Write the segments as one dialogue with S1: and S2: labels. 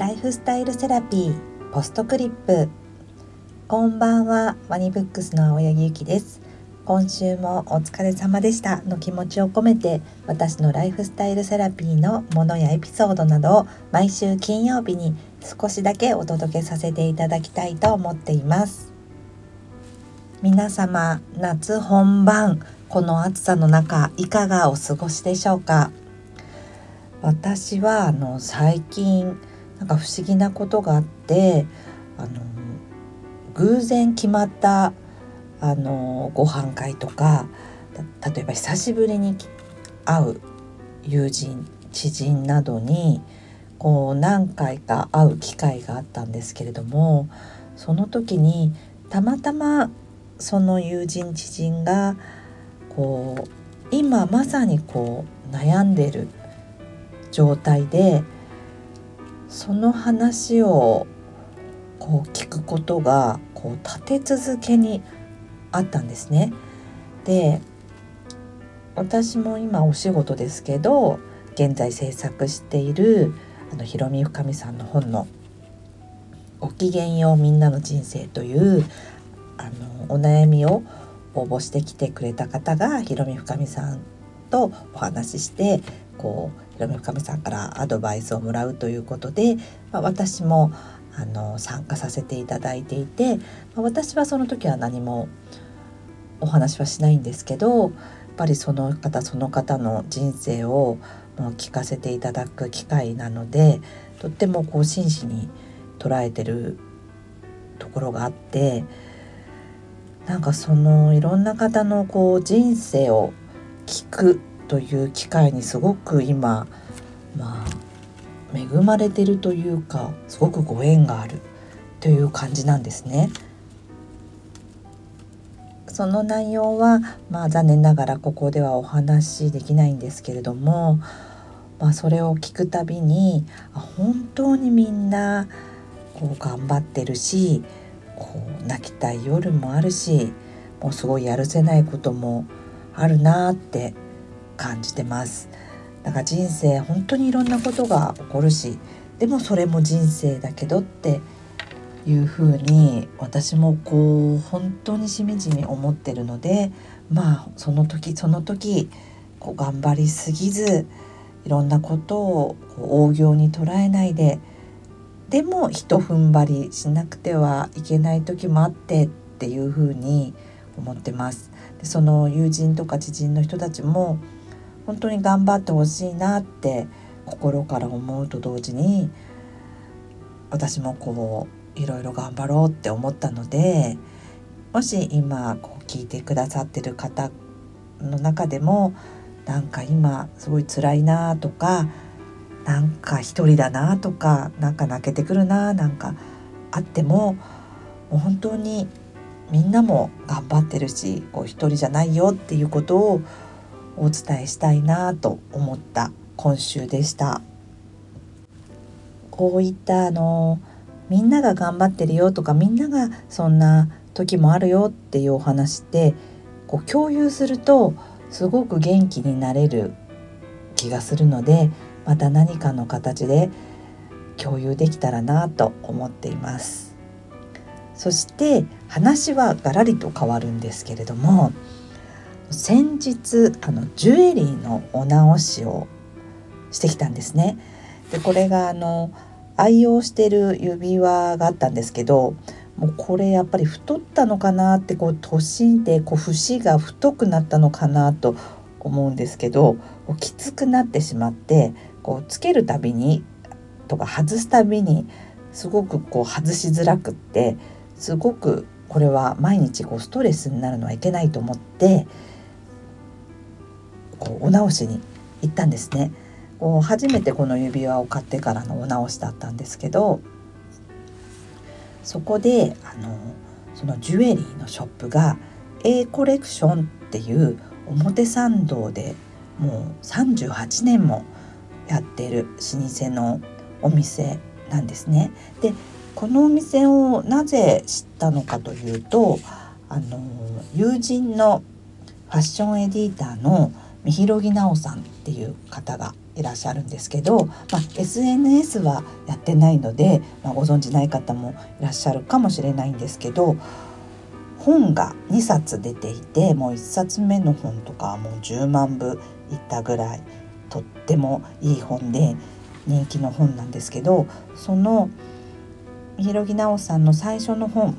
S1: ライフスタイルセラピーポストクリップ。こんばんはワニブックスの青柳ゆきです。今週もお疲れ様でした。の気持ちを込めて私のライフスタイルセラピーのものやエピソードなどを毎週金曜日に少しだけお届けさせていただきたいと思っています。皆様夏本番この暑さの中いかがお過ごしでしょうか？私はあの最近なんか不思議なことがあってあの偶然決まったあのご飯会とか例えば久しぶりに会う友人知人などにこう何回か会う機会があったんですけれどもその時にたまたまその友人知人がこう今まさにこう悩んでる状態でその話をこう聞くことがこう立て続けにあったんですね。で私も今お仕事ですけど現在制作しているあのひろみふかみさんの本の「ごきげんようみんなの人生」というあのお悩みを応募してきてくれた方がひろみふかみさんとお話ししてこうひろみふかみさんからアドバイスをもらうということで、まあ、私もあの参加させていただいていて、まあ、私はその時は何もお話はしないんですけどやっぱりその方その方の人生をもう聞かせていただく機会なのでとってもこう真摯に捉えてるところがあってなんかそのいろんな方のこう人生を聞くという機会にすごく今まあ恵まれてるというかすごくご縁があるという感じなんですね。その内容はまあ残念ながらここではお話しできないんですけれども、まあ、それを聞くたびに本当にみんなこう頑張ってるしこう泣きたい夜もあるしもうすごいやるせないこともあるなって感じてますだから人生本当にいろんなことが起こるしでもそれも人生だけどっていうふうに私もこう本当にしみじみ思ってるのでまあその時その時こう頑張りすぎずいろんなことをこう大行に捉えないででもひと踏ん張りしなくてはいけない時もあってっていうふうに思ってます。でその友人とか知人の人たちも本当に頑張ってほしいなって心から思うと同時に私もこういろいろ頑張ろうって思ったのでもし今こう聞いてくださってる方の中でもなんか今すごい辛いなとかなんか一人だなとかなんか泣けてくるななんかあってももう本当にみんなも頑張ってるしこう一人じゃないよっていうことをお伝えしたいなと思った今週でした。こういったあのみんなが頑張ってるよとかみんながそんな時もあるよっていうお話ってこう共有するとすごく元気になれる気がするのでまた何かの形で共有できたらなと思っています。そして話はガラリと変わるんですけれども先日あのジュエリーのお直しをしてきたんですね。でこれがあの愛用してる指輪があったんですけどもうこれやっぱり太ったのかなってこう年でこう節が太くなったのかなと思うんですけどこうきつくなってしまってこうつけるたびにとか外すたびにすごくこう外しづらくってすごくこれは毎日こうストレスになるのはいけないと思ってこうお直しに行ったんですね。こう初めてこの指輪を買ってからのお直しだったんですけどそこであのそのジュエリーのショップが A コレクションっていう表参道でもう38年もやってる老舗のお店なんですね。でこのお店をなぜ知ったのかというとあの友人のファッションエディターの三広木直さんっていう方がいらっしゃるんですけど、まあ、SNS はやってないので、まあ、ご存じない方もいらっしゃるかもしれないんですけど本が2冊出ていてもう1冊目の本とかはもう10万部いったぐらいとってもいい本で人気の本なんですけどその三尋木奈保さんの最初の本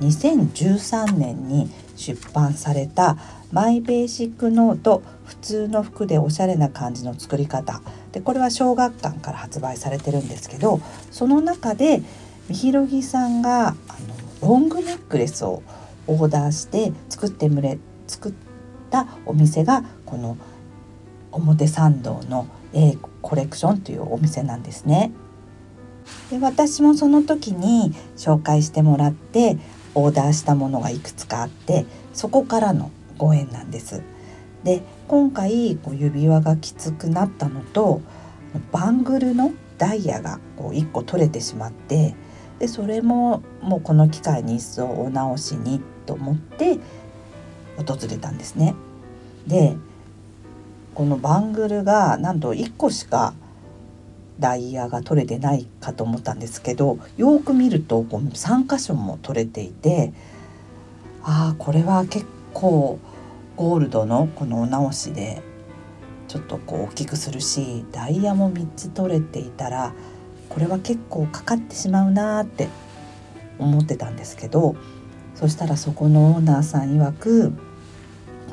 S1: 2013年に出版された「 My Basic Note 普通の服でおしゃれな感じの作り方」でこれは小学館から発売されてるんですけどその中で三広木さんがあのロングネックレスをオーダーして作ってむれ作ったお店がこの表参道の A コレクションというお店なんですね。で私もその時に紹介してもらってオーダーしたものがいくつかあってそこからのご縁なんです。で今回こう指輪がきつくなったのとバングルのダイヤがこう1個取れてしまってでそれももうこの機会に一層お直しにと思って訪れたんですね。でこのバングルがなんと1個しかダイヤが取れてないかと思ったんですけどよく見るとこう3箇所も取れていてああこれは結構ゴールドのこのお直しでちょっとこう大きくするしダイヤも3つ取れていたらこれは結構かかってしまうなーって思ってたんですけどそしたらそこのオーナーさん曰く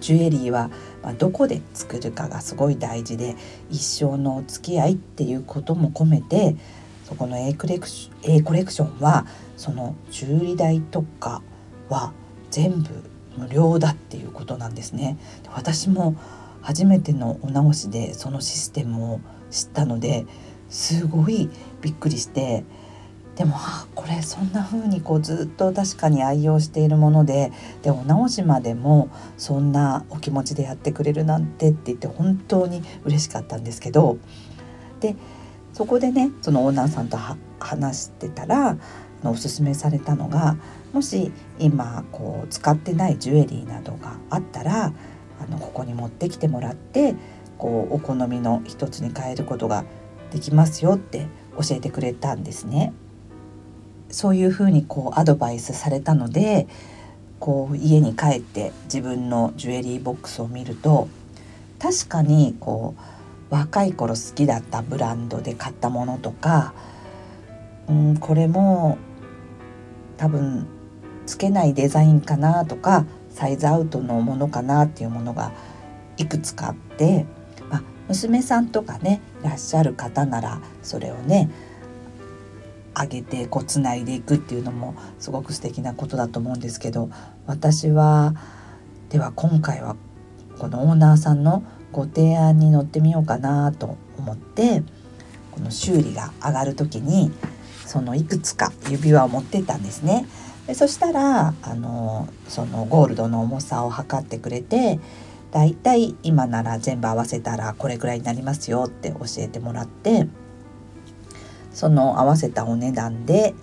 S1: ジュエリーはまどこで作るかがすごい大事で一生のお付き合いっていうことも込めてそこの A コレクション A コレクションはその修理代とかは全部無料だっていうことなんですね。私も初めてのお直しでそのシステムを知ったのですごいびっくりしてでもこれそんな風にこうずっと確かに愛用しているものででお直しまでもそんなお気持ちでやってくれるなんてって言って本当に嬉しかったんですけどでそこでねそのオーナーさんと話してたらおすすめされたのがもし今こう使ってないジュエリーなどがあったらあのここに持ってきてもらってこうお好みの一つに変えることができますよって教えてくれたんですね。そういうふうにこうアドバイスされたのでこう家に帰って自分のジュエリーボックスを見ると確かにこう若い頃好きだったブランドで買ったものとか、うん、これも多分つけないデザインかなとかサイズアウトのものかなっていうものがいくつかあって、まあ、娘さんとかねいらっしゃる方ならそれをね上げてこうつないでいくっていうのもすごく素敵なことだと思うんですけど私はでは今回はこのオーナーさんのご提案に乗ってみようかなと思ってこの修理が上がる時にそのいくつか指輪を持ってったんですね。でそしたらあのそのゴールドの重さを測ってくれてだいたい今なら全部合わせたらこれぐらいになりますよって教えてもらってその合わせたお値段で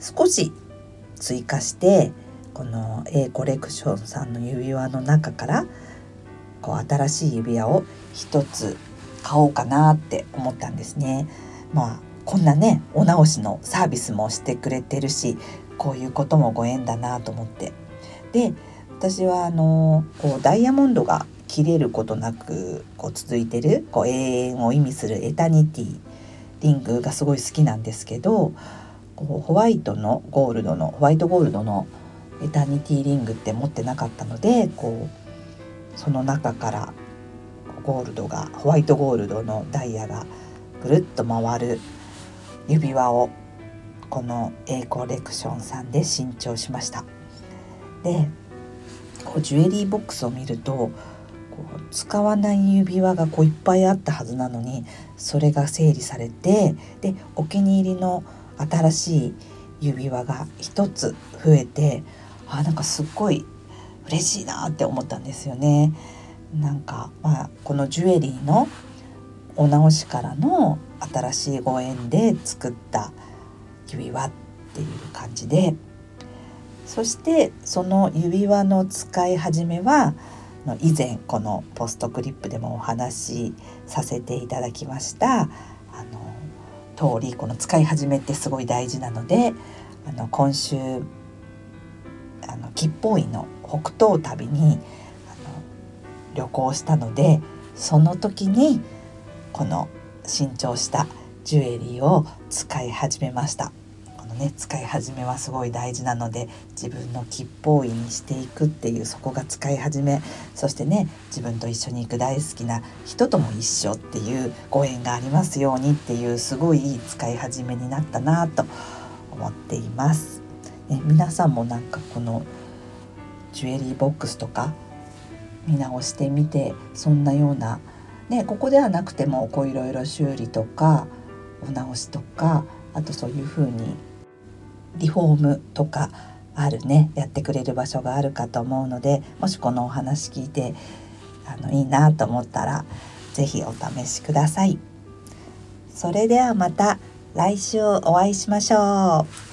S1: 少し追加してこの A コレクションさんの指輪の中からこう新しい指輪を一つ買おうかなって思ったんですね。まあこんなねお直しのサービスもしてくれてるしこういうこともご縁だなと思ってで私はあのこうダイヤモンドが切れることなくこう続いてるこう永遠を意味するエタニティリングがすごい好きなんですけどこうホワイトのゴールドのホワイトゴールドのエタニティリングって持ってなかったのでこうその中からゴールドがホワイトゴールドのダイヤがぐるっと回る指輪をこの A コレクションさんで新調しました。でこうジュエリーボックスを見ると使わない指輪がこういっぱいあったはずなのにそれが整理されてでお気に入りの新しい指輪が一つ増えてあなんかすっごい嬉しいなって思ったんですよね。なんか、まあ、このジュエリーのお直しからの新しいご縁で作った指輪っていう感じでそしてその指輪の使い始めは以前このポストクリップでもお話しさせていただきました。あの通りこの使い始めってすごい大事なのであの今週あの吉報院の北東旅にあの旅行したのでその時にこの新調したジュエリーを使い始めました。ね使い始めはすごい大事なので自分の吉報位にしていくっていうそこが使い始めそしてね自分と一緒に行く大好きな人とも一緒っていうご縁がありますようにっていうすごいいい使い始めになったなと思っています。ね、皆さんもなんかこのジュエリーボックスとか見直してみてそんなようなねここではなくてもこういろいろ修理とかお直しとかあとそういう風にリフォームとかあるねやってくれる場所があるかと思うのでもしこのお話聞いてあのいいなと思ったら是非お試しください。それではまた来週お会いしましょう。